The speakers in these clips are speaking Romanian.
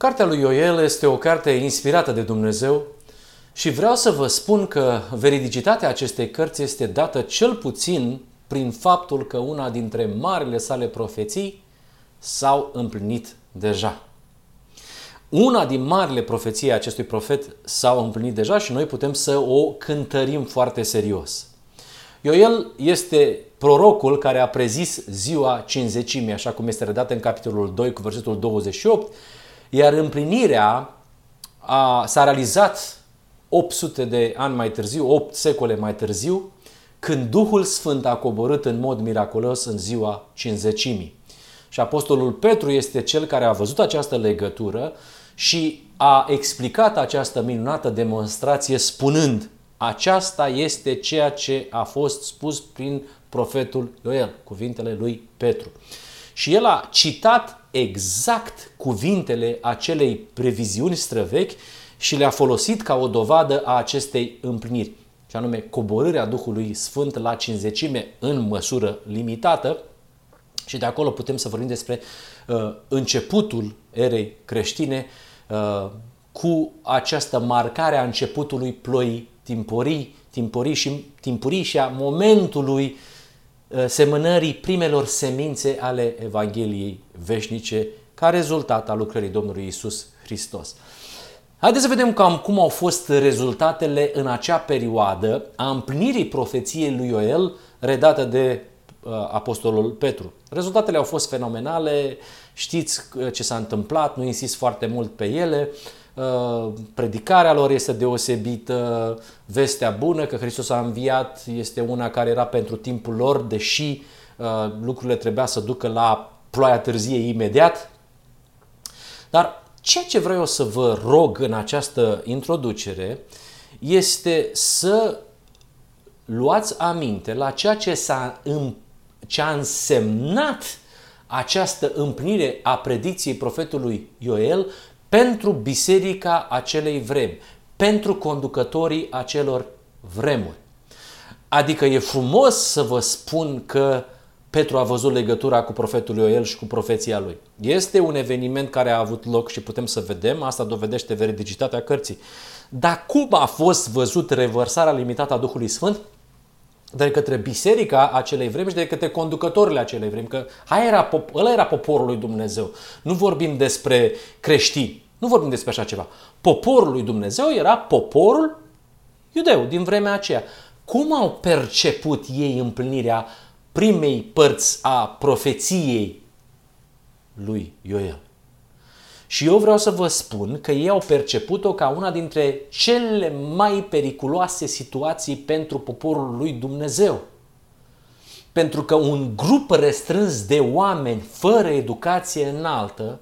Cartea lui Ioel este o carte inspirată de Dumnezeu și vreau să vă spun că veridicitatea acestei cărți este dată cel puțin prin faptul că una dintre marile sale profeții s-au împlinit deja. Una din marile profeții a acestui profet s-au împlinit deja și noi putem să o cântărim foarte serios. Ioel este prorocul care a prezis ziua cinzecimii, așa cum este redat în capitolul 2 cu versetul 28, iar împlinirea a, s-a realizat 800 de ani mai târziu, 8 secole mai târziu, când Duhul Sfânt a coborât în mod miraculos în ziua cinzecimii. Și Apostolul Petru este cel care a văzut această legătură și a explicat această minunată demonstrație spunând aceasta este ceea ce a fost spus prin profetul Ioel, cuvintele lui Petru. Și el a citat exact cuvintele acelei previziuni străvechi și le-a folosit ca o dovadă a acestei împliniri, și anume coborârea Duhului Sfânt la cinzecime în măsură limitată. Și de acolo putem să vorbim despre uh, începutul erei creștine uh, cu această marcare a începutului ploii timpurii, timpurii și, timpurii și a momentului uh, semănării primelor semințe ale Evangheliei veșnice ca rezultat al lucrării Domnului Isus Hristos. Haideți să vedem cam cum au fost rezultatele în acea perioadă a împlinirii profeției lui Ioel redată de uh, Apostolul Petru. Rezultatele au fost fenomenale, știți uh, ce s-a întâmplat, nu insist foarte mult pe ele. Uh, predicarea lor este deosebită, vestea bună că Hristos a înviat este una care era pentru timpul lor, deși uh, lucrurile trebuia să ducă la ploaia târzie imediat. Dar Ceea ce vreau să vă rog în această introducere este să luați aminte la ceea ce, s-a, ce a însemnat această împlinire a predicției profetului Ioel pentru biserica acelei vremi, pentru conducătorii acelor vremuri. Adică e frumos să vă spun că uh, Petru a văzut legătura cu profetul Ioel și cu profeția lui. Este un eveniment care a avut loc și putem să vedem, asta dovedește veridicitatea cărții. Dar cum a fost văzut revărsarea limitată a Duhului Sfânt? De către biserica acelei vremi și de către conducătorile acelei vremi. Că aia era, ăla era poporul lui Dumnezeu. Nu vorbim despre creștini. Nu vorbim despre așa ceva. Poporul lui Dumnezeu era poporul iudeu din vremea aceea. Cum au perceput ei împlinirea primei părți a profeției lui Ioel. Și eu vreau să vă spun că ei au perceput-o ca una dintre cele mai periculoase situații pentru poporul lui Dumnezeu. Pentru că un grup restrâns de oameni fără educație înaltă,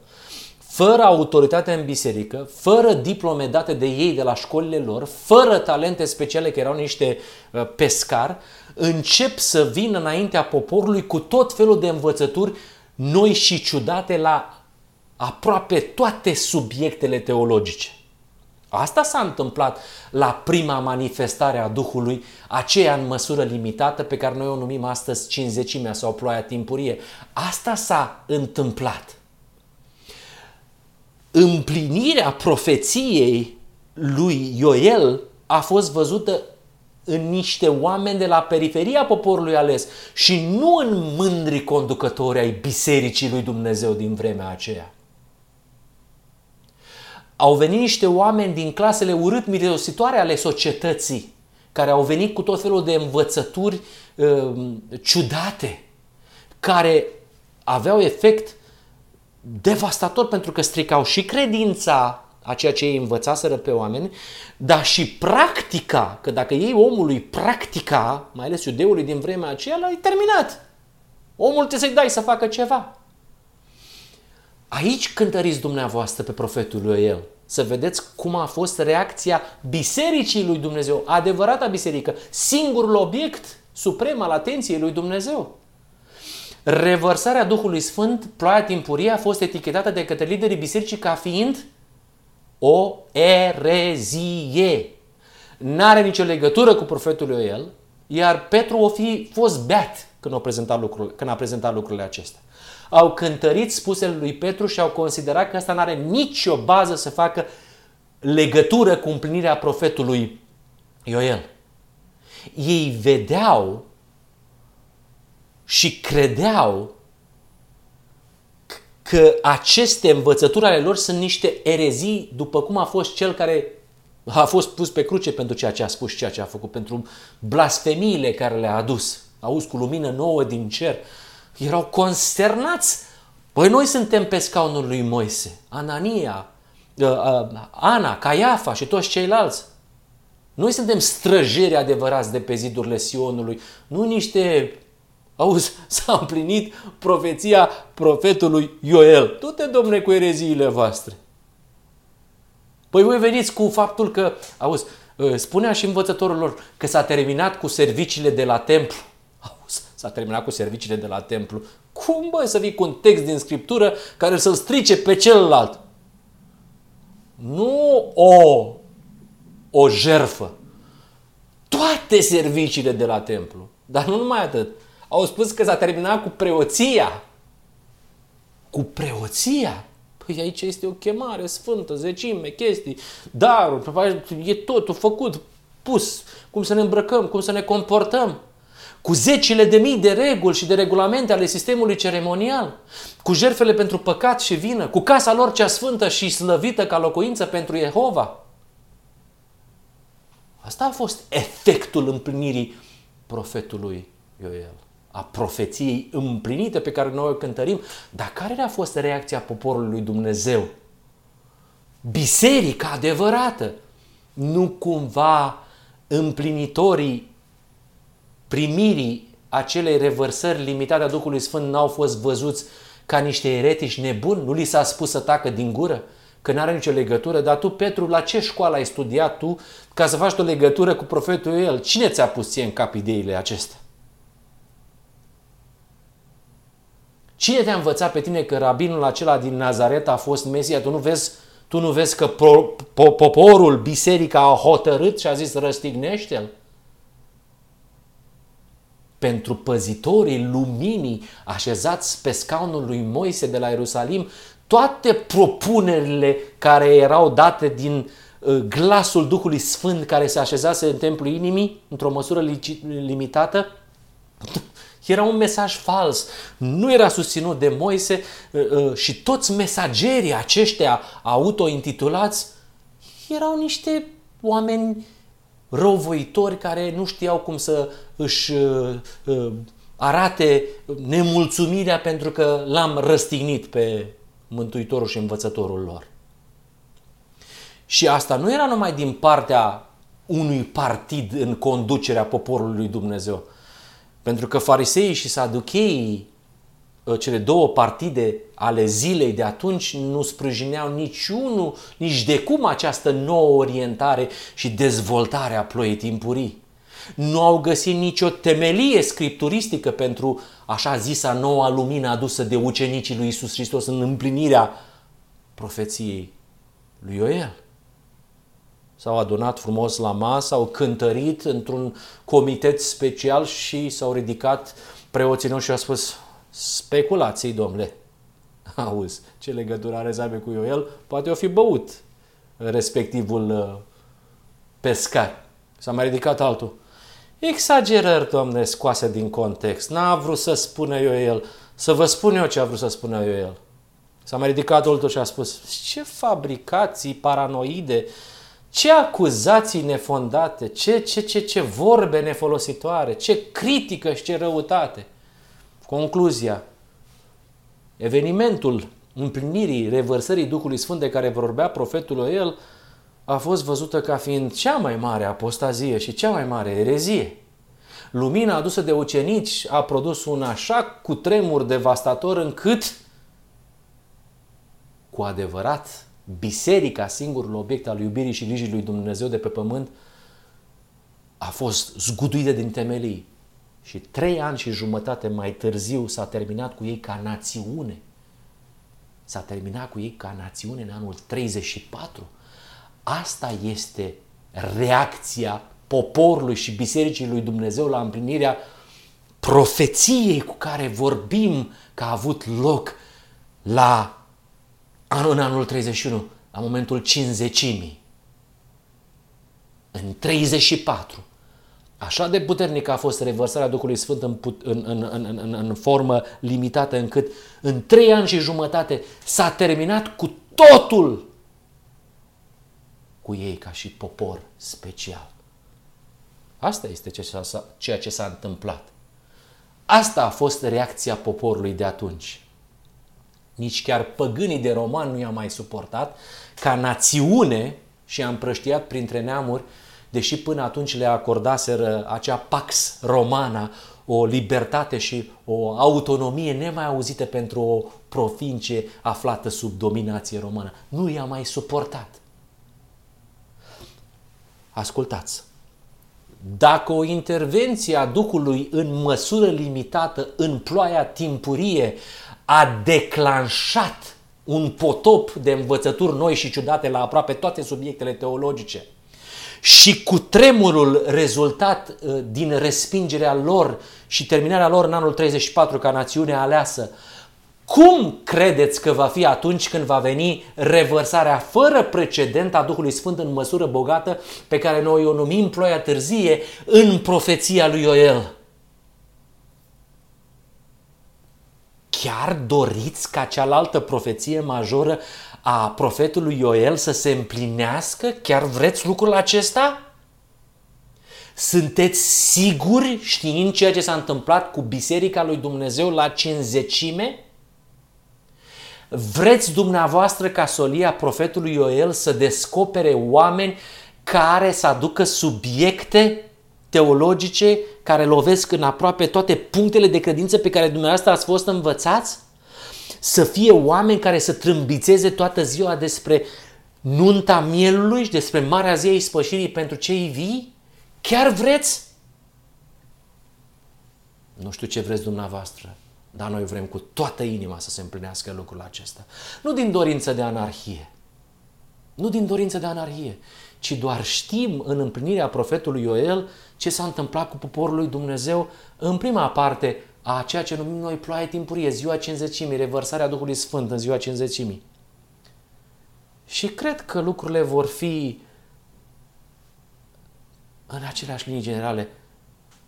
fără autoritate în biserică, fără diplome date de ei de la școlile lor, fără talente speciale, că erau niște uh, pescari, încep să vină înaintea poporului cu tot felul de învățături noi și ciudate la aproape toate subiectele teologice. Asta s-a întâmplat la prima manifestare a Duhului, aceea în măsură limitată pe care noi o numim astăzi cinzecimea sau ploaia timpurie. Asta s-a întâmplat. Împlinirea profeției lui Ioel a fost văzută în niște oameni de la periferia poporului ales și nu în mândri conducători ai bisericii lui Dumnezeu din vremea aceea. Au venit niște oameni din clasele urât mirositoare ale societății, care au venit cu tot felul de învățături uh, ciudate, care aveau efect devastator pentru că stricau și credința a ceea ce ei învățaseră pe oameni, dar și practica, că dacă ei omului practica, mai ales iudeului din vremea aceea, l-ai terminat. Omul trebuie să-i dai să facă ceva. Aici cântăriți dumneavoastră pe profetul lui el. Să vedeți cum a fost reacția bisericii lui Dumnezeu, adevărata biserică, singurul obiect suprem al atenției lui Dumnezeu. Revărsarea Duhului Sfânt, ploaia timpurie, a fost etichetată de către liderii bisericii ca fiind o erezie. N-are nicio legătură cu profetul Ioel, iar Petru o fi fost beat când a prezentat lucrurile, când a prezentat lucrurile acestea. au cântărit spusele lui Petru și au considerat că ăsta nu are nicio bază să facă legătură cu împlinirea profetului Ioel. Ei vedeau și credeau că aceste învățături ale lor sunt niște erezii, după cum a fost cel care a fost pus pe cruce pentru ceea ce a spus și ceea ce a făcut, pentru blasfemiile care le-a adus. Auzi cu lumină nouă din cer. Erau consternați. Păi noi suntem pe scaunul lui Moise, Anania, uh, uh, Ana, Caiafa și toți ceilalți. Noi suntem străjeri adevărați de pe zidurile Sionului, nu niște Auzi, s-a împlinit profeția profetului Ioel. Du-te, domne, cu ereziile voastre. Păi voi veniți cu faptul că, auzi, ă, spunea și învățătorul lor că s-a terminat cu serviciile de la templu. Auzi, s-a terminat cu serviciile de la templu. Cum, bă, să vii cu un text din Scriptură care să-l strice pe celălalt? Nu o, o jerfă. Toate serviciile de la templu. Dar nu numai atât au spus că s-a terminat cu preoția. Cu preoția? Păi aici este o chemare sfântă, zecime, chestii, daruri, e totul făcut, pus, cum să ne îmbrăcăm, cum să ne comportăm, cu zecile de mii de reguli și de regulamente ale sistemului ceremonial, cu jertfele pentru păcat și vină, cu casa lor cea sfântă și slăvită ca locuință pentru Jehova. Asta a fost efectul împlinirii profetului Ioel a profeției împlinite pe care noi o cântărim, dar care a fost reacția poporului lui Dumnezeu? Biserica adevărată, nu cumva împlinitorii primirii acelei revărsări limitate a Duhului Sfânt n-au fost văzuți ca niște eretici nebuni? Nu li s-a spus să tacă din gură? Că n-are nicio legătură? Dar tu, Petru, la ce școală ai studiat tu ca să faci o legătură cu profetul el? Cine ți-a pus ție în cap ideile acestea? Cine te-a învățat pe tine că rabinul acela din Nazaret a fost Mesia? Tu nu vezi, tu nu vezi că pro, po, poporul, biserica a hotărât și a zis răstignește-l? Pentru păzitorii luminii așezați pe scaunul lui Moise de la Ierusalim, toate propunerile care erau date din uh, glasul Duhului Sfânt care se așezase în templul inimii, într-o măsură limitată, era un mesaj fals, nu era susținut de Moise uh, uh, și toți mesagerii aceștia autointitulați erau niște oameni răuvoitori care nu știau cum să își uh, arate nemulțumirea pentru că l-am răstignit pe Mântuitorul și Învățătorul lor. Și asta nu era numai din partea unui partid în conducerea poporului lui Dumnezeu, pentru că fariseii și saducheii, ă, cele două partide ale zilei de atunci, nu sprijineau niciunul, nici de cum această nouă orientare și dezvoltare a ploii timpurii. Nu au găsit nicio temelie scripturistică pentru așa zisa noua lumină adusă de ucenicii lui Isus Hristos în împlinirea profeției lui Ioel s-au adunat frumos la masă, au cântărit într-un comitet special și s-au ridicat preoții noștri și au spus speculații, domnule. Auzi, ce legătură are Zabe cu Ioel? Poate o fi băut respectivul uh, pescar. S-a mai ridicat altul. Exagerări, domnule, scoase din context. N-a vrut să spună Ioel. Să vă spun eu ce a vrut să spună Ioel. S-a mai ridicat altul și a spus, ce fabricații paranoide ce acuzații nefondate, ce, ce, ce, ce vorbe nefolositoare, ce critică și ce răutate. Concluzia. Evenimentul împlinirii, revărsării Duhului Sfânt de care vorbea profetul el a fost văzută ca fiind cea mai mare apostazie și cea mai mare erezie. Lumina adusă de ucenici a produs un așa cutremur devastator încât cu adevărat biserica, singurul obiect al iubirii și grijii lui Dumnezeu de pe pământ, a fost zguduită din temelii. Și trei ani și jumătate mai târziu s-a terminat cu ei ca națiune. S-a terminat cu ei ca națiune în anul 34. Asta este reacția poporului și bisericii lui Dumnezeu la împlinirea profeției cu care vorbim că a avut loc la anul, în anul 31, la momentul cinzecimii. În 34, Așa de puternică a fost revărsarea Duhului Sfânt în, în, în, în, în, în formă limitată încât în trei ani și jumătate s-a terminat cu totul cu ei ca și popor special. Asta este ceea ce s-a întâmplat. Asta a fost reacția poporului de atunci. Nici chiar păgânii de roman nu i-au mai suportat ca națiune și a împrăștiat printre neamuri deși până atunci le acordaseră acea pax romana, o libertate și o autonomie nemai auzită pentru o provincie aflată sub dominație romană. Nu i-a mai suportat. Ascultați! Dacă o intervenție a Duhului în măsură limitată în ploaia timpurie a declanșat un potop de învățături noi și ciudate la aproape toate subiectele teologice – și cu tremurul rezultat uh, din respingerea lor și terminarea lor în anul 34 ca națiune aleasă, cum credeți că va fi atunci când va veni revărsarea fără precedent a Duhului Sfânt în măsură bogată pe care noi o numim ploaia târzie în profeția lui Ioel? Chiar doriți ca cealaltă profeție majoră a profetului Ioel să se împlinească? Chiar vreți lucrul acesta? Sunteți siguri știind ceea ce s-a întâmplat cu Biserica lui Dumnezeu la cinzecime? Vreți dumneavoastră ca solia profetului Ioel să descopere oameni care să aducă subiecte teologice care lovesc în aproape toate punctele de credință pe care dumneavoastră ați fost învățați? Să fie oameni care să trâmbițeze toată ziua despre nunta mielului și despre Marea Zi a Ispășirii pentru cei vii? Chiar vreți? Nu știu ce vreți dumneavoastră, dar noi vrem cu toată inima să se împlinească lucrul acesta. Nu din dorință de anarhie, nu din dorință de anarhie, ci doar știm în împlinirea profetului Ioel ce s-a întâmplat cu poporul lui Dumnezeu în prima parte a ceea ce numim noi ploaie timpurie, ziua cinzecimii, revărsarea Duhului Sfânt în ziua cinzecimii. Și cred că lucrurile vor fi în aceleași linii generale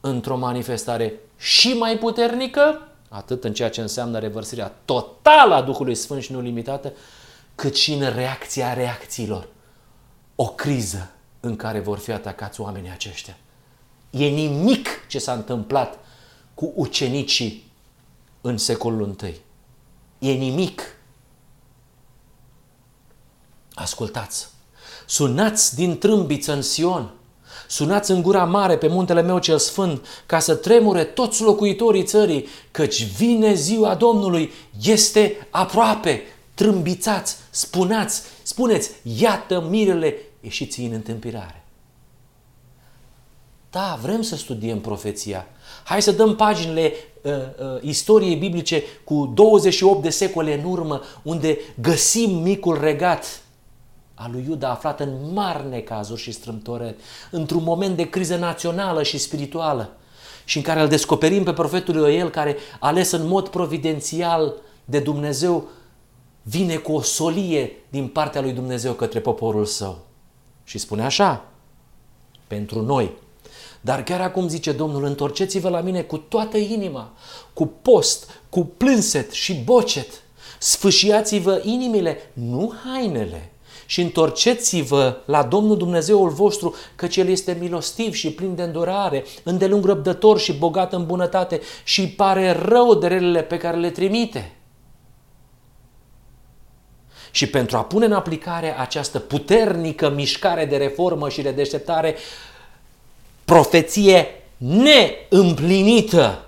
într-o manifestare și mai puternică, atât în ceea ce înseamnă revărsirea totală a Duhului Sfânt și nu limitată, cât și în reacția reacțiilor. O criză în care vor fi atacați oamenii aceștia. E nimic ce s-a întâmplat cu ucenicii în secolul I. E nimic. Ascultați! Sunați din trâmbiță în Sion, sunați în gura mare pe muntele meu cel sfânt, ca să tremure toți locuitorii țării, căci vine ziua Domnului, este aproape. Trâmbițați, spuneați, spuneți, iată mirele, ieșiți în întâmpirare. Da, vrem să studiem profeția, Hai să dăm paginile uh, uh, istoriei biblice cu 28 de secole în urmă, unde găsim micul regat al lui Iuda aflat în mari necazuri și strâmtorări, într-un moment de criză națională și spirituală și în care îl descoperim pe profetul Ioel care, ales în mod providențial de Dumnezeu, vine cu o solie din partea lui Dumnezeu către poporul său. Și spune așa, pentru noi, dar chiar acum zice Domnul, întorceți-vă la mine cu toată inima, cu post, cu plânset și bocet. Sfâșiați-vă inimile, nu hainele. Și întorceți-vă la Domnul Dumnezeul vostru, căci El este milostiv și plin de îndurare, îndelung răbdător și bogat în bunătate și pare rău de relele pe care le trimite. Și pentru a pune în aplicare această puternică mișcare de reformă și de deșteptare, profeție neîmplinită.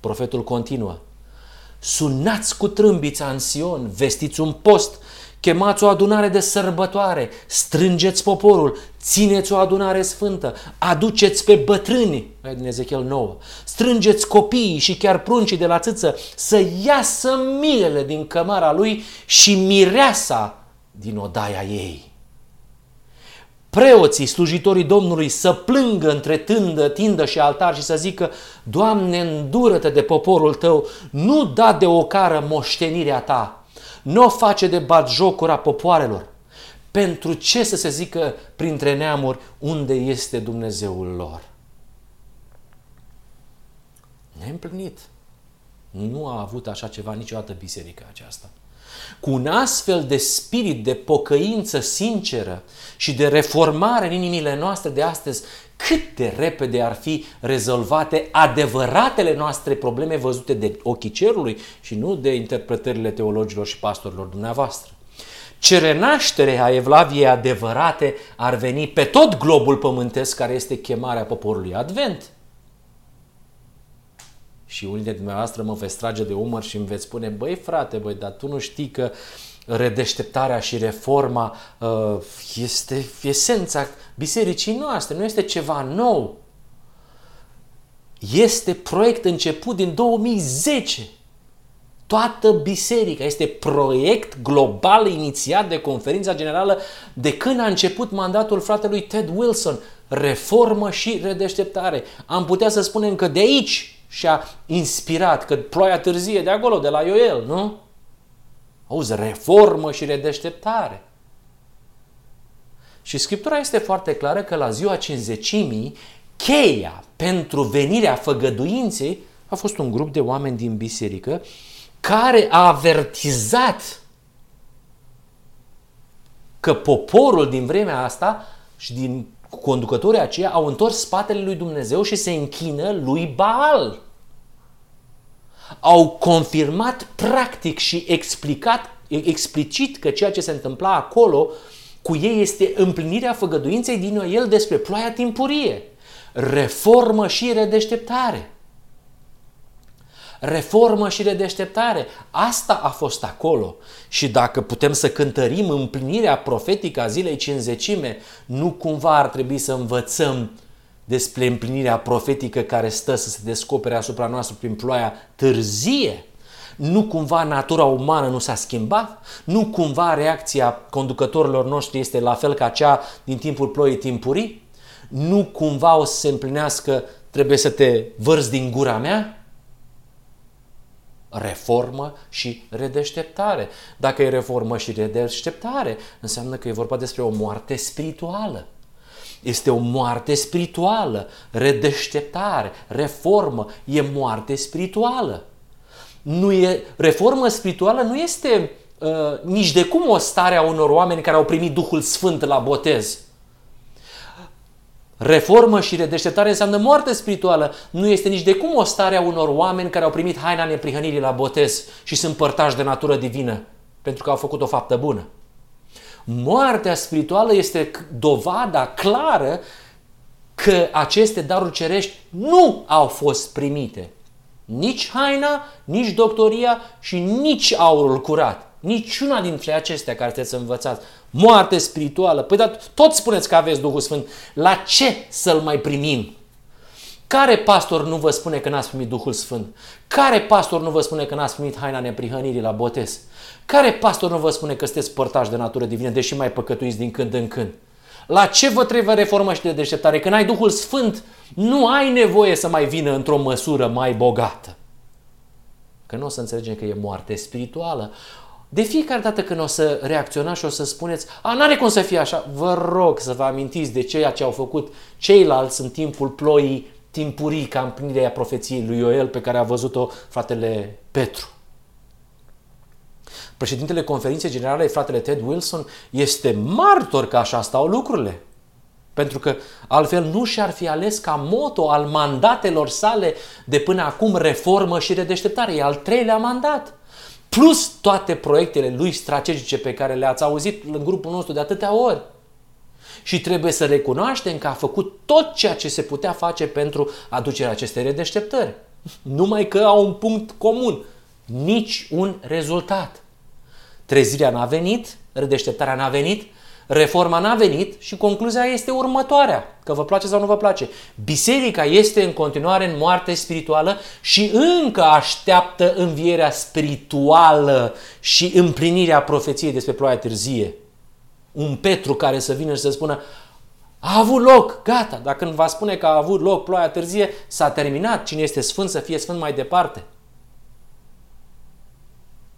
Profetul continuă. Sunați cu trâmbița în Sion, vestiți un post, chemați o adunare de sărbătoare, strângeți poporul, țineți o adunare sfântă, aduceți pe bătrâni, din Ezechiel 9, strângeți copiii și chiar pruncii de la țâță să iasă mirele din cămara lui și mireasa din odaia ei preoții, slujitorii Domnului să plângă între tândă, tindă și altar și să zică Doamne, îndură-te de poporul tău, nu da de ocară moștenirea ta, nu o face de batjocura popoarelor. Pentru ce să se zică printre neamuri unde este Dumnezeul lor? Neîmplinit. Nu a avut așa ceva niciodată biserica aceasta. Cu un astfel de spirit de pocăință sinceră și de reformare în inimile noastre de astăzi, cât de repede ar fi rezolvate adevăratele noastre probleme văzute de ochii cerului și nu de interpretările teologilor și pastorilor dumneavoastră. Ce renaștere a Evlaviei adevărate ar veni pe tot globul pământesc care este chemarea poporului Advent – și unii dintre dumneavoastră mă veți trage de umăr și îmi veți spune, băi frate, băi, dar tu nu știi că redeșteptarea și reforma uh, este esența bisericii noastre, nu este ceva nou. Este proiect început din 2010. Toată biserica este proiect global inițiat de conferința generală de când a început mandatul fratelui Ted Wilson. Reformă și redeșteptare. Am putea să spunem că de aici și-a inspirat, că ploaia târzie de acolo, de la Ioel, nu? Auzi, reformă și redeșteptare. Și Scriptura este foarte clară că la ziua cinzecimii, cheia pentru venirea făgăduinței a fost un grup de oameni din biserică care a avertizat că poporul din vremea asta și din conducătorii aceia au întors spatele lui Dumnezeu și se închină lui Baal. Au confirmat practic și explicat explicit că ceea ce se întâmpla acolo cu ei este împlinirea făgăduinței din el despre ploaia timpurie, reformă și redeșteptare reformă și redeșteptare. Asta a fost acolo. Și dacă putem să cântărim împlinirea profetică a zilei cinzecime, nu cumva ar trebui să învățăm despre împlinirea profetică care stă să se descopere asupra noastră prin ploaia târzie. Nu cumva natura umană nu s-a schimbat? Nu cumva reacția conducătorilor noștri este la fel ca cea din timpul ploii timpurii? Nu cumva o să se împlinească trebuie să te vărzi din gura mea? Reformă și redeșteptare. Dacă e reformă și redeșteptare, înseamnă că e vorba despre o moarte spirituală. Este o moarte spirituală, redeșteptare, reformă, e moarte spirituală. Nu e, reformă spirituală nu este uh, nici de cum o stare a unor oameni care au primit Duhul Sfânt la botez. Reformă și redeșteptare înseamnă moarte spirituală. Nu este nici de cum o stare a unor oameni care au primit haina neprihănirii la botez și sunt părtași de natură divină pentru că au făcut o faptă bună. Moartea spirituală este dovada clară că aceste daruri cerești nu au fost primite. Nici haina, nici doctoria și nici aurul curat. Niciuna dintre acestea care trebuie să învățați. Moarte spirituală. Păi dar tot spuneți că aveți Duhul Sfânt. La ce să-L mai primim? Care pastor nu vă spune că n-ați primit Duhul Sfânt? Care pastor nu vă spune că n-ați primit haina neprihănirii la botez? Care pastor nu vă spune că sunteți părtași de natură divină, deși mai păcătuiți din când în când? La ce vă trebuie reformă și de deșteptare? Când ai Duhul Sfânt, nu ai nevoie să mai vină într-o măsură mai bogată. Că nu o să înțelegem că e moarte spirituală. De fiecare dată când o să reacționați și o să spuneți, a, n-are cum să fie așa, vă rog să vă amintiți de ceea ce au făcut ceilalți în timpul ploii timpurii ca împlinirea profeției lui Ioel pe care a văzut-o fratele Petru. Președintele conferinței generale, fratele Ted Wilson, este martor că așa stau lucrurile. Pentru că altfel nu și-ar fi ales ca moto al mandatelor sale de până acum reformă și redeșteptare. E al treilea mandat plus toate proiectele lui strategice pe care le-ați auzit în grupul nostru de atâtea ori. Și trebuie să recunoaștem că a făcut tot ceea ce se putea face pentru aducerea acestei redeșteptări. Numai că au un punct comun. Nici un rezultat. Trezirea n-a venit, redeșteptarea n-a venit, Reforma n-a venit și concluzia este următoarea, că vă place sau nu vă place. Biserica este în continuare în moarte spirituală și încă așteaptă învierea spirituală și împlinirea profeției despre ploaia târzie. Un Petru care să vină și să spună, A avut loc, gata. Dacă când va spune că a avut loc ploaia târzie, s-a terminat. Cine este sfânt să fie sfânt mai departe.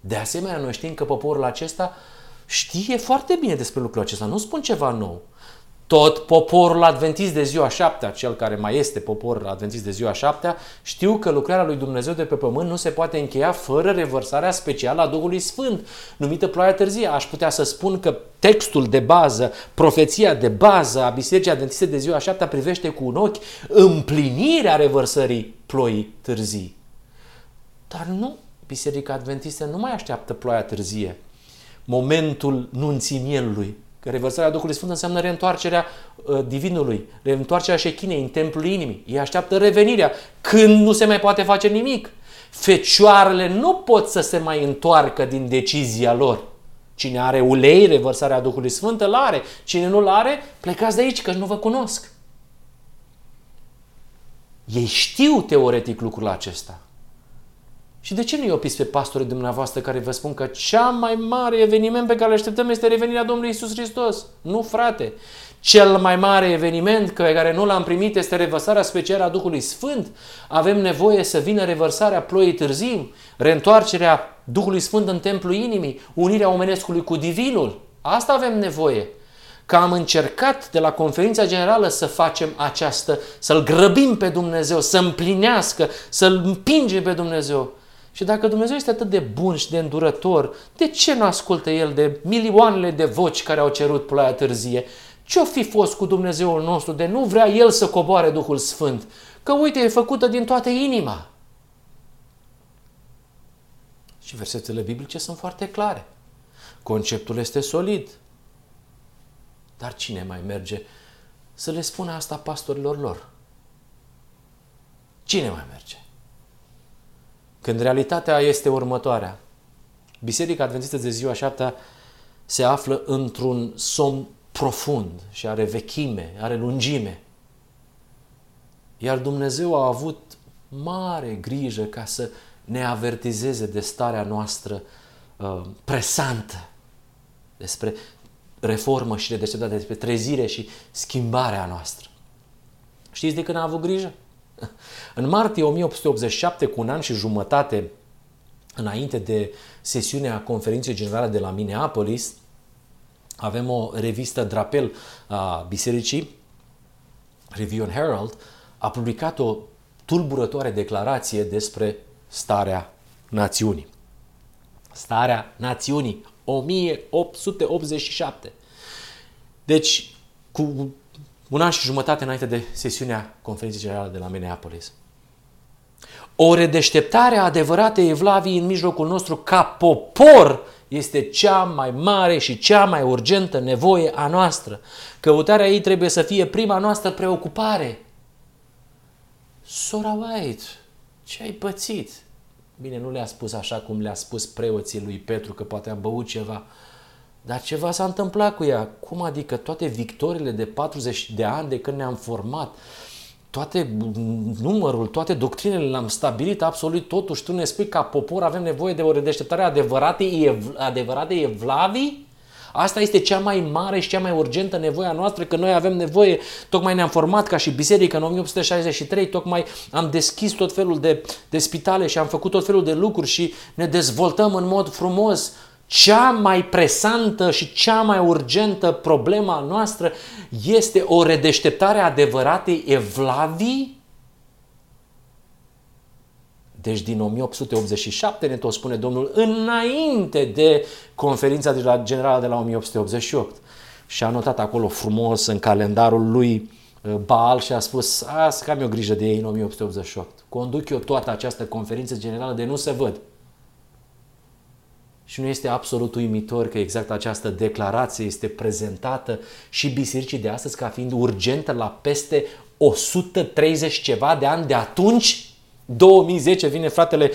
De asemenea, noi știm că poporul acesta știe foarte bine despre lucrul acesta. Nu spun ceva nou. Tot poporul adventist de ziua șaptea, cel care mai este poporul adventist de ziua șaptea, știu că lucrarea lui Dumnezeu de pe pământ nu se poate încheia fără revărsarea specială a Duhului Sfânt, numită ploaia târzie. Aș putea să spun că textul de bază, profeția de bază a Bisericii Adventiste de ziua șaptea privește cu un ochi împlinirea revărsării ploii târzii. Dar nu, Biserica Adventistă nu mai așteaptă ploaia târzie, momentul nunții mielului, Că revărsarea Duhului Sfânt înseamnă reîntoarcerea uh, divinului, reîntoarcerea șechinei în templul inimii. Ei așteaptă revenirea când nu se mai poate face nimic. Fecioarele nu pot să se mai întoarcă din decizia lor. Cine are ulei, revărsarea Duhului Sfânt, îl are. Cine nu-l are, plecați de aici, că nu vă cunosc. Ei știu teoretic lucrul acesta. Și de ce nu-i opiți pe pastorii dumneavoastră care vă spun că cea mai mare eveniment pe care îl așteptăm este revenirea Domnului Isus Hristos? Nu, frate! Cel mai mare eveniment pe care nu l-am primit este revărsarea specială a Duhului Sfânt. Avem nevoie să vină revărsarea ploii târzii, reîntoarcerea Duhului Sfânt în templul inimii, unirea omenescului cu Divinul. Asta avem nevoie. Că am încercat de la conferința generală să facem această, să-L grăbim pe Dumnezeu, să împlinească, să-L împingem pe Dumnezeu. Și dacă Dumnezeu este atât de bun și de îndurător, de ce nu ascultă El de milioanele de voci care au cerut ploaia târzie? Ce-o fi fost cu Dumnezeul nostru de nu vrea El să coboare Duhul Sfânt? Că uite, e făcută din toată inima. Și versetele biblice sunt foarte clare. Conceptul este solid. Dar cine mai merge să le spună asta pastorilor lor? Cine mai merge? Când realitatea este următoarea. Biserica Adventistă de ziua șaptea se află într-un somn profund și are vechime, are lungime. Iar Dumnezeu a avut mare grijă ca să ne avertizeze de starea noastră uh, presantă despre reformă și redeșteptate, despre trezire și schimbarea noastră. Știți de când a avut grijă? În martie 1887, cu un an și jumătate înainte de sesiunea conferinței generale de la Minneapolis, avem o revistă drapel a bisericii, Review and Herald, a publicat o tulburătoare declarație despre starea națiunii. Starea națiunii, 1887. Deci, cu un an și jumătate înainte de sesiunea conferinței generale de la Minneapolis. O redeșteptare adevărată evlavii în mijlocul nostru ca popor este cea mai mare și cea mai urgentă nevoie a noastră. Căutarea ei trebuie să fie prima noastră preocupare. Sora White, ce ai pățit? Bine, nu le-a spus așa cum le-a spus preoții lui Petru, că poate a băut ceva. Dar ceva s-a întâmplat cu ea. Cum adică toate victoriile de 40 de ani de când ne-am format, toate numărul, toate doctrinele le-am stabilit absolut totuși. Tu ne spui ca popor avem nevoie de o redeșteptare adevărată, adevărată evlavii? Asta este cea mai mare și cea mai urgentă nevoie a noastră, că noi avem nevoie, tocmai ne-am format ca și biserică în 1863, tocmai am deschis tot felul de, de spitale și am făcut tot felul de lucruri și ne dezvoltăm în mod frumos cea mai presantă și cea mai urgentă problema noastră este o redeșteptare adevărată evlavii? Deci din 1887 ne tot spune Domnul înainte de conferința generală de la 1888. Și a notat acolo frumos în calendarul lui uh, Baal și a spus, să că am eu grijă de ei în 1888. Conduc eu toată această conferință generală de nu se văd. Și nu este absolut uimitor că exact această declarație este prezentată și bisericii de astăzi ca fiind urgentă la peste 130 ceva de ani de atunci? 2010 vine fratele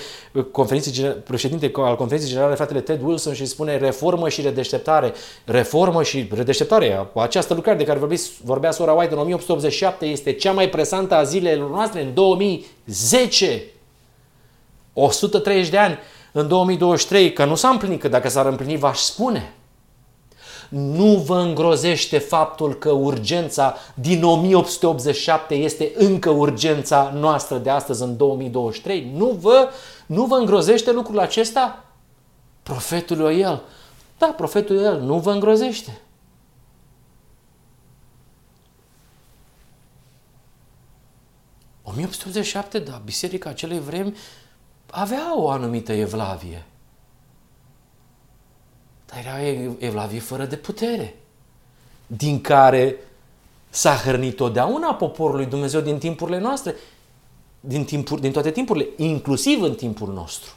conferinței, președinte al conferinței generale, fratele Ted Wilson și spune reformă și redeșteptare. Reformă și redeșteptare. Această lucrare de care vorbiți, vorbea Sora White în 1887 este cea mai presantă a zilelor noastre în 2010. 130 de ani în 2023, că nu s-a împlinit, că dacă s-ar împlini, v-aș spune. nu vă îngrozește faptul că urgența din 1887 este încă urgența noastră de astăzi în 2023? Nu vă, nu vă îngrozește lucrul acesta? Profetul Ioel. Da, profetul Ioel nu vă îngrozește. O 1887, da, biserica acelei vremi avea o anumită evlavie. Dar era evlavie fără de putere, din care s-a hrănit totdeauna poporul lui Dumnezeu din timpurile noastre, din, timpuri, din toate timpurile, inclusiv în timpul nostru.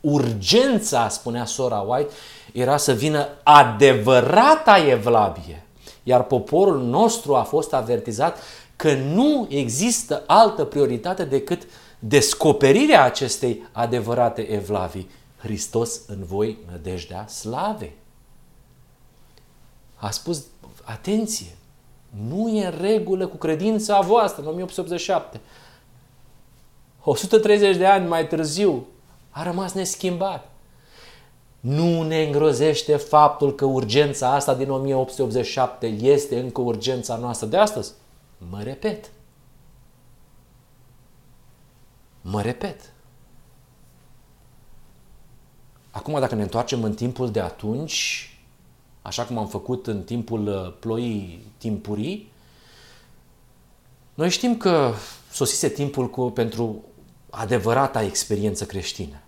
Urgența, spunea sora White, era să vină adevărata evlavie. Iar poporul nostru a fost avertizat că nu există altă prioritate decât descoperirea acestei adevărate evlavii. Hristos în voi nădejdea slave. A spus, atenție, nu e în regulă cu credința voastră în 1887. 130 de ani mai târziu a rămas neschimbat. Nu ne îngrozește faptul că urgența asta din 1887 este încă urgența noastră de astăzi? Mă repet. Mă repet. Acum, dacă ne întoarcem în timpul de atunci, așa cum am făcut în timpul uh, ploii timpurii, noi știm că sosise timpul cu, pentru adevărata experiență creștină.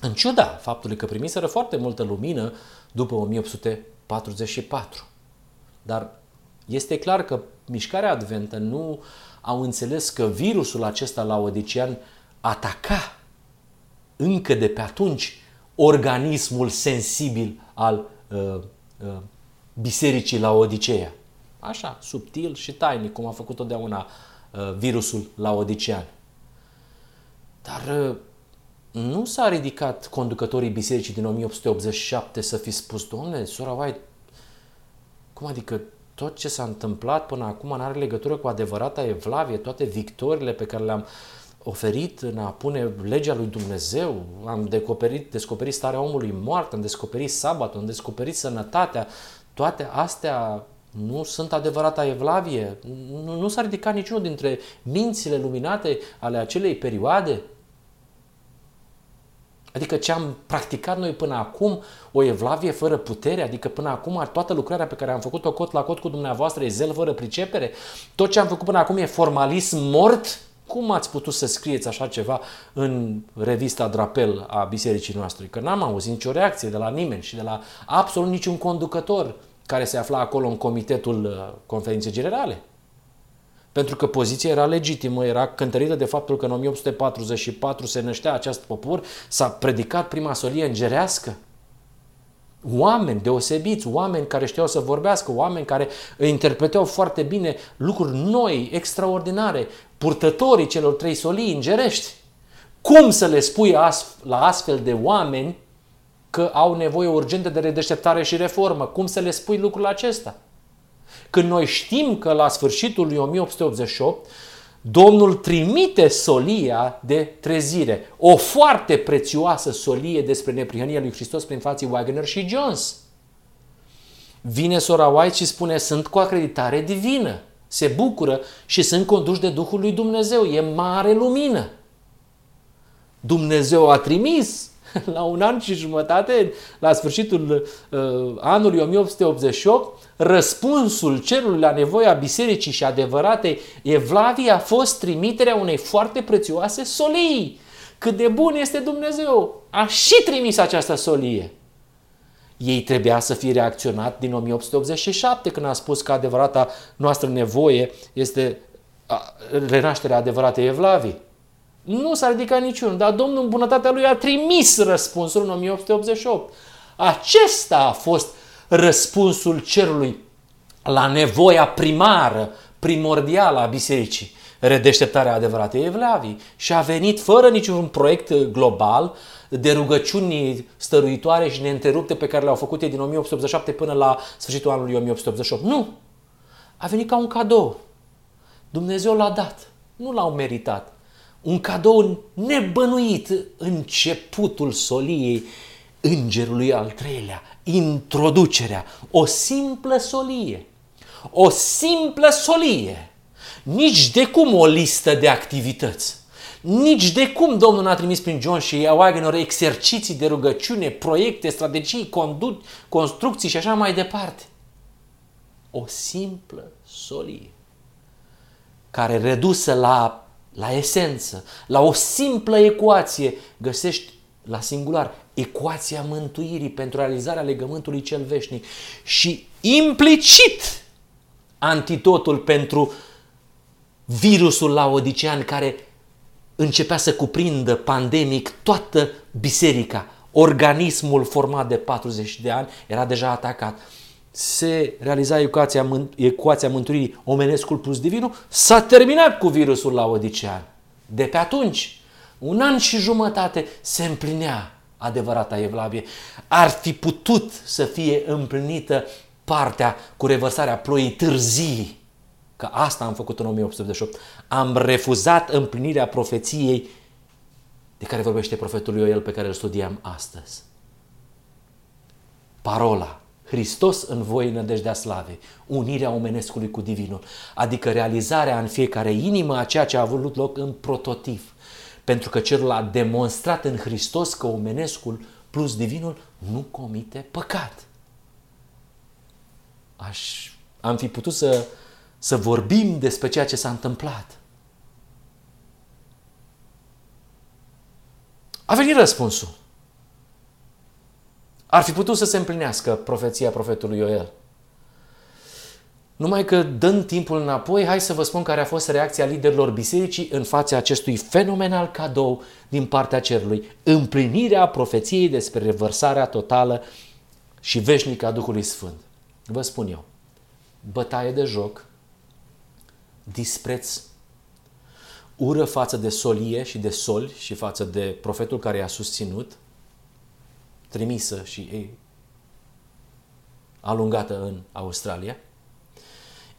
În ciuda faptului că primiseră foarte multă lumină după 1844. Dar este clar că mișcarea adventă nu au înțeles că virusul acesta la Odician ataca încă de pe atunci organismul sensibil al uh, uh, bisericii la Odiceea. Așa, subtil și tainic, cum a făcut totdeauna uh, virusul la Odicean. Dar uh, nu s-a ridicat conducătorii bisericii din 1887 să fi spus, domnule, sora White, cum adică tot ce s-a întâmplat până acum nu are legătură cu adevărata evlavie, toate victoriile pe care le-am oferit în a pune legea lui Dumnezeu, am descoperit, descoperit starea omului moart, am descoperit sabatul, am descoperit sănătatea, toate astea nu sunt adevărata evlavie, nu, nu s-a ridicat niciunul dintre mințile luminate ale acelei perioade. Adică ce am practicat noi până acum, o evlavie fără putere, adică până acum toată lucrarea pe care am făcut-o cot la cot cu dumneavoastră e zel fără pricepere, tot ce am făcut până acum e formalism mort, cum ați putut să scrieți așa ceva în revista Drapel a bisericii noastre? Că n-am auzit nicio reacție de la nimeni și de la absolut niciun conducător care se afla acolo în comitetul uh, conferinței generale. Pentru că poziția era legitimă, era cântărită de faptul că în 1844 se năștea acest popor, s-a predicat prima solie îngerească. Oameni deosebiți, oameni care știau să vorbească, oameni care interpretau foarte bine lucruri noi, extraordinare, purtătorii celor trei solii îngerești. Cum să le spui la astfel de oameni că au nevoie urgentă de redeșteptare și reformă? Cum să le spui lucrul acesta? Când noi știm că la sfârșitul lui 1888 Domnul trimite solia de trezire, o foarte prețioasă solie despre neprihănia lui Hristos prin fații Wagner și Jones. Vine sora White și spune, sunt cu acreditare divină, se bucură și sunt conduși de Duhul lui Dumnezeu, e mare lumină. Dumnezeu a trimis la un an și jumătate, la sfârșitul uh, anului 1888, răspunsul cerului la nevoia bisericii și adevăratei evlavii a fost trimiterea unei foarte prețioase solii. Cât de bun este Dumnezeu! A și trimis această solie. Ei trebuia să fie reacționat din 1887 când a spus că adevărata noastră nevoie este renașterea adevăratei evlavii. Nu s-a ridicat niciunul, dar Domnul în bunătatea lui a trimis răspunsul în 1888. Acesta a fost răspunsul cerului la nevoia primară, primordială a bisericii, redeșteptarea adevăratei evlavii. Și a venit fără niciun proiect global de rugăciuni stăruitoare și neîntrerupte pe care le-au făcut ei din 1887 până la sfârșitul anului 1888. Nu! A venit ca un cadou. Dumnezeu l-a dat. Nu l-au meritat. Un cadou nebănuit începutul soliei îngerului al treilea, introducerea, o simplă solie. O simplă solie. Nici de cum o listă de activități. Nici de cum Domnul n-a trimis prin John și Wagner exerciții de rugăciune, proiecte, strategii, condu- construcții și așa mai departe. O simplă solie care redusă la, la esență, la o simplă ecuație, găsești la singular ecuația mântuirii pentru realizarea legământului cel veșnic și implicit antitotul pentru virusul laodicean care începea să cuprindă pandemic toată biserica. Organismul format de 40 de ani era deja atacat. Se realiza ecuația, ecuația mântuirii omenescul plus divinul, s-a terminat cu virusul laodicean. De pe atunci, un an și jumătate se împlinea adevărata evlavie. Ar fi putut să fie împlinită partea cu revărsarea ploii târzii. Că asta am făcut în 1888. Am refuzat împlinirea profeției de care vorbește profetul Ioel pe care îl studiam astăzi. Parola, Hristos în voi nădejdea slavei, unirea omenescului cu divinul, adică realizarea în fiecare inimă a ceea ce a avut loc în prototip. Pentru că cerul a demonstrat în Hristos că omenescul plus divinul nu comite păcat. Aș, am fi putut să, să vorbim despre ceea ce s-a întâmplat. A venit răspunsul. Ar fi putut să se împlinească profeția profetului Ioel. Numai că, dând timpul înapoi, hai să vă spun care a fost reacția liderilor bisericii în fața acestui fenomenal cadou din partea cerului, împlinirea profeției despre revărsarea totală și veșnică a Duhului Sfânt. Vă spun eu, bătaie de joc, dispreț, ură față de solie și de soli și față de profetul care i-a susținut, trimisă și ei, alungată în Australia,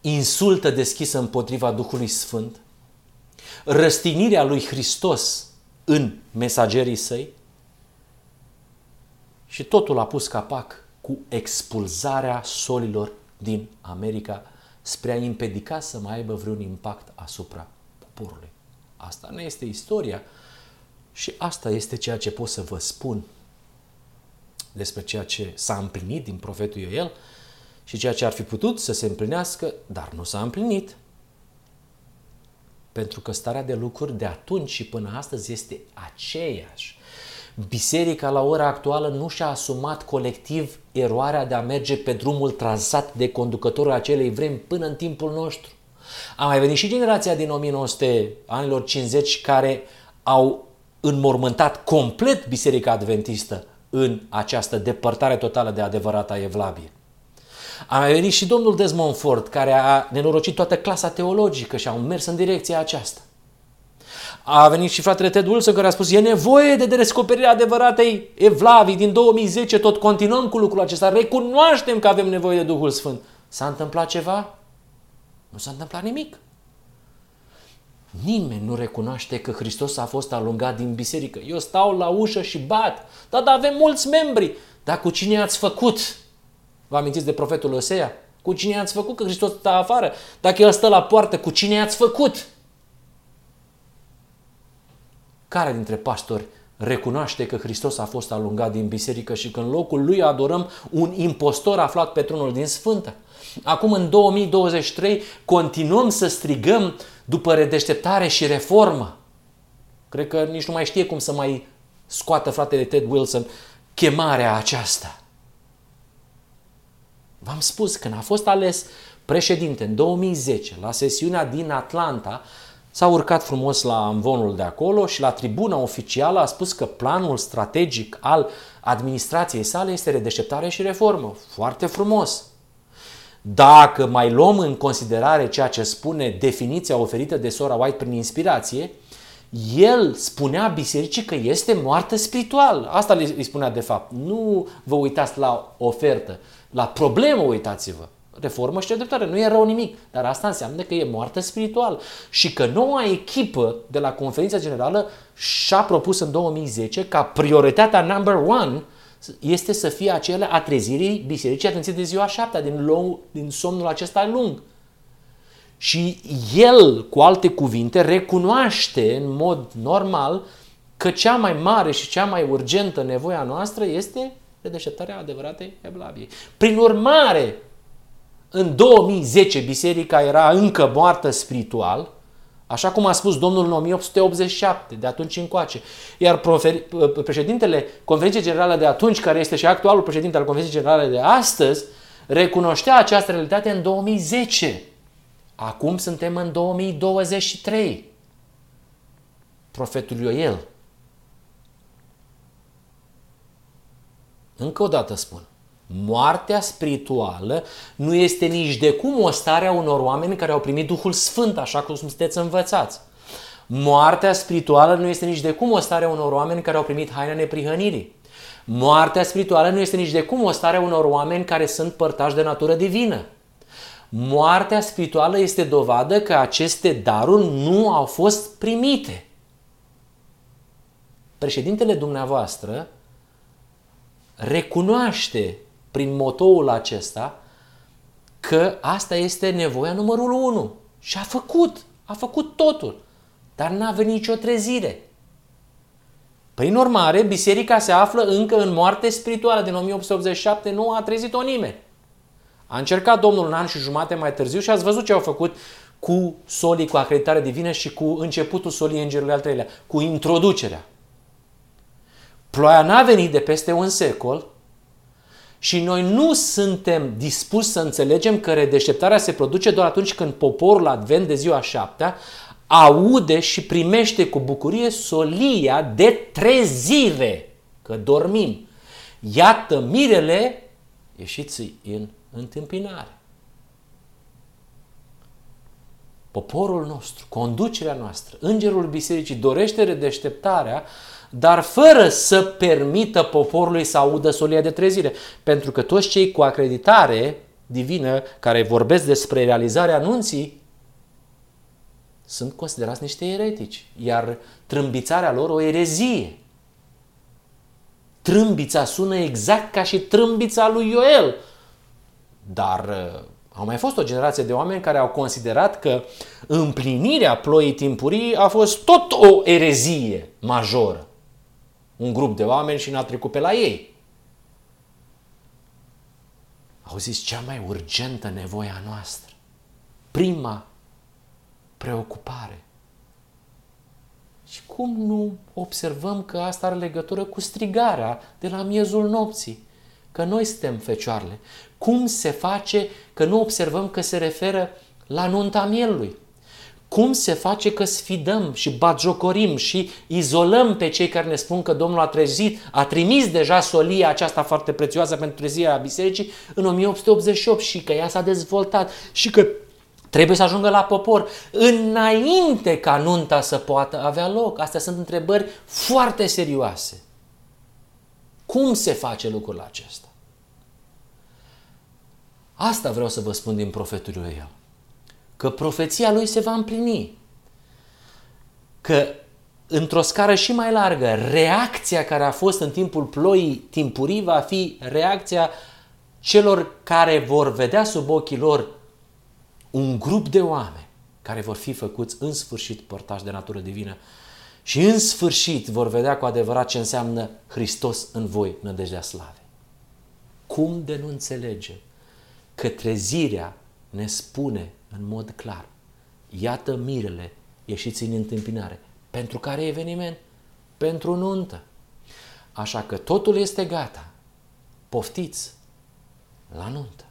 insultă deschisă împotriva Duhului Sfânt, răstinirea lui Hristos în mesagerii săi și totul a pus capac cu expulzarea solilor din America spre a impedica să mai aibă vreun impact asupra poporului. Asta nu este istoria și asta este ceea ce pot să vă spun despre ceea ce s-a împlinit din profetul Ioel și ceea ce ar fi putut să se împlinească, dar nu s-a împlinit. Pentru că starea de lucruri de atunci și până astăzi este aceeași. Biserica la ora actuală nu și-a asumat colectiv eroarea de a merge pe drumul trasat de conducătorul acelei vremi până în timpul nostru. A mai venit și generația din 1900, anilor 50, care au înmormântat complet Biserica Adventistă în această depărtare totală de adevărata evlavie. A mai venit și domnul Desmond Ford, care a nenorocit toată clasa teologică și au mers în direcția aceasta. A venit și fratele Ted Wilson care a spus e nevoie de descoperirea adevăratei evlavii din 2010, tot continuăm cu lucrul acesta, recunoaștem că avem nevoie de Duhul Sfânt. S-a întâmplat ceva? Nu s-a întâmplat nimic. Nimeni nu recunoaște că Hristos a fost alungat din biserică. Eu stau la ușă și bat. Da, dar avem mulți membri. Dar cu cine ați făcut? Vă amintiți de profetul Osea? Cu cine ați făcut că Hristos stă afară? Dacă El stă la poartă, cu cine ați făcut? Care dintre pastori recunoaște că Hristos a fost alungat din biserică și că în locul lui adorăm un impostor aflat pe tronul din Sfântă? Acum, în 2023, continuăm să strigăm după redeșteptare și reformă. Cred că nici nu mai știe cum să mai scoată fratele Ted Wilson chemarea aceasta. V-am spus, când a fost ales președinte în 2010, la sesiunea din Atlanta, s-a urcat frumos la amvonul de acolo și la tribuna oficială a spus că planul strategic al administrației sale este redeșteptare și reformă. Foarte frumos. Dacă mai luăm în considerare ceea ce spune definiția oferită de sora White prin inspirație, el spunea bisericii că este moartă spiritual. Asta îi spunea de fapt. Nu vă uitați la ofertă, la problemă uitați-vă. Reformă și dreptare, nu e rău nimic, dar asta înseamnă că e moartă spiritual și că noua echipă de la conferința generală și-a propus în 2010 ca prioritatea number one este să fie acela a trezirii bisericii atenție de ziua șaptea, din, lung, din somnul acesta lung. Și el, cu alte cuvinte, recunoaște în mod normal că cea mai mare și cea mai urgentă nevoie a noastră este de deșteptarea adevăratei Evlaviei. Prin urmare, în 2010 biserica era încă moartă spiritual, așa cum a spus Domnul în 1887, de atunci încoace. Iar președintele Conferinței Generale de atunci, care este și actualul președinte al Conferinței Generale de astăzi, recunoștea această realitate în 2010. Acum suntem în 2023. Profetul Ioel. Încă o dată spun. Moartea spirituală nu este nici de cum o stare a unor oameni care au primit Duhul Sfânt, așa cum sunteți învățați. Moartea spirituală nu este nici de cum o stare a unor oameni care au primit haina neprihănirii. Moartea spirituală nu este nici de cum o stare a unor oameni care sunt părtași de natură divină. Moartea spirituală este dovadă că aceste daruri nu au fost primite. Președintele dumneavoastră recunoaște prin motoul acesta că asta este nevoia numărul 1. Și a făcut, a făcut totul, dar n-a venit nicio trezire. Prin urmare, biserica se află încă în moarte spirituală din 1887, nu a trezit-o nimeni. A încercat Domnul un an și jumate mai târziu și ați văzut ce au făcut cu solii, cu acreditare divină și cu începutul solii îngerului al treilea, cu introducerea. Ploaia n-a venit de peste un secol și noi nu suntem dispuși să înțelegem că redeșteptarea se produce doar atunci când poporul advent de ziua șaptea aude și primește cu bucurie solia de trezire, că dormim. Iată mirele, ieșiți în întâmpinare. Poporul nostru, conducerea noastră, îngerul bisericii dorește redeșteptarea, dar fără să permită poporului să audă solia de trezire. Pentru că toți cei cu acreditare divină care vorbesc despre realizarea anunții sunt considerați niște eretici, iar trâmbițarea lor o erezie. Trâmbița sună exact ca și trâmbița lui Ioel, dar uh, au mai fost o generație de oameni care au considerat că împlinirea ploii timpurii a fost tot o erezie majoră. Un grup de oameni și n-a trecut pe la ei. Auziți, cea mai urgentă nevoie a noastră, prima preocupare. Și cum nu observăm că asta are legătură cu strigarea de la miezul nopții? Că noi suntem fecioarele. Cum se face că nu observăm că se referă la nunta mielului? Cum se face că sfidăm și batjocorim și izolăm pe cei care ne spun că Domnul a trezit, a trimis deja solia aceasta foarte prețioasă pentru trezirea bisericii în 1888 și că ea s-a dezvoltat și că trebuie să ajungă la popor înainte ca nunta să poată avea loc? Astea sunt întrebări foarte serioase. Cum se face lucrul acesta? Asta vreau să vă spun din profetul Ioel. Că profeția lui se va împlini. Că într-o scară și mai largă, reacția care a fost în timpul ploii timpurii va fi reacția celor care vor vedea sub ochii lor un grup de oameni care vor fi făcuți în sfârșit părtași de natură divină și în sfârșit vor vedea cu adevărat ce înseamnă Hristos în voi, nădejdea slave. Cum de nu înțelege că trezirea ne spune în mod clar, iată mirele, ieșiți în întâmpinare. Pentru care eveniment? Pentru nuntă. Așa că totul este gata. Poftiți la nuntă.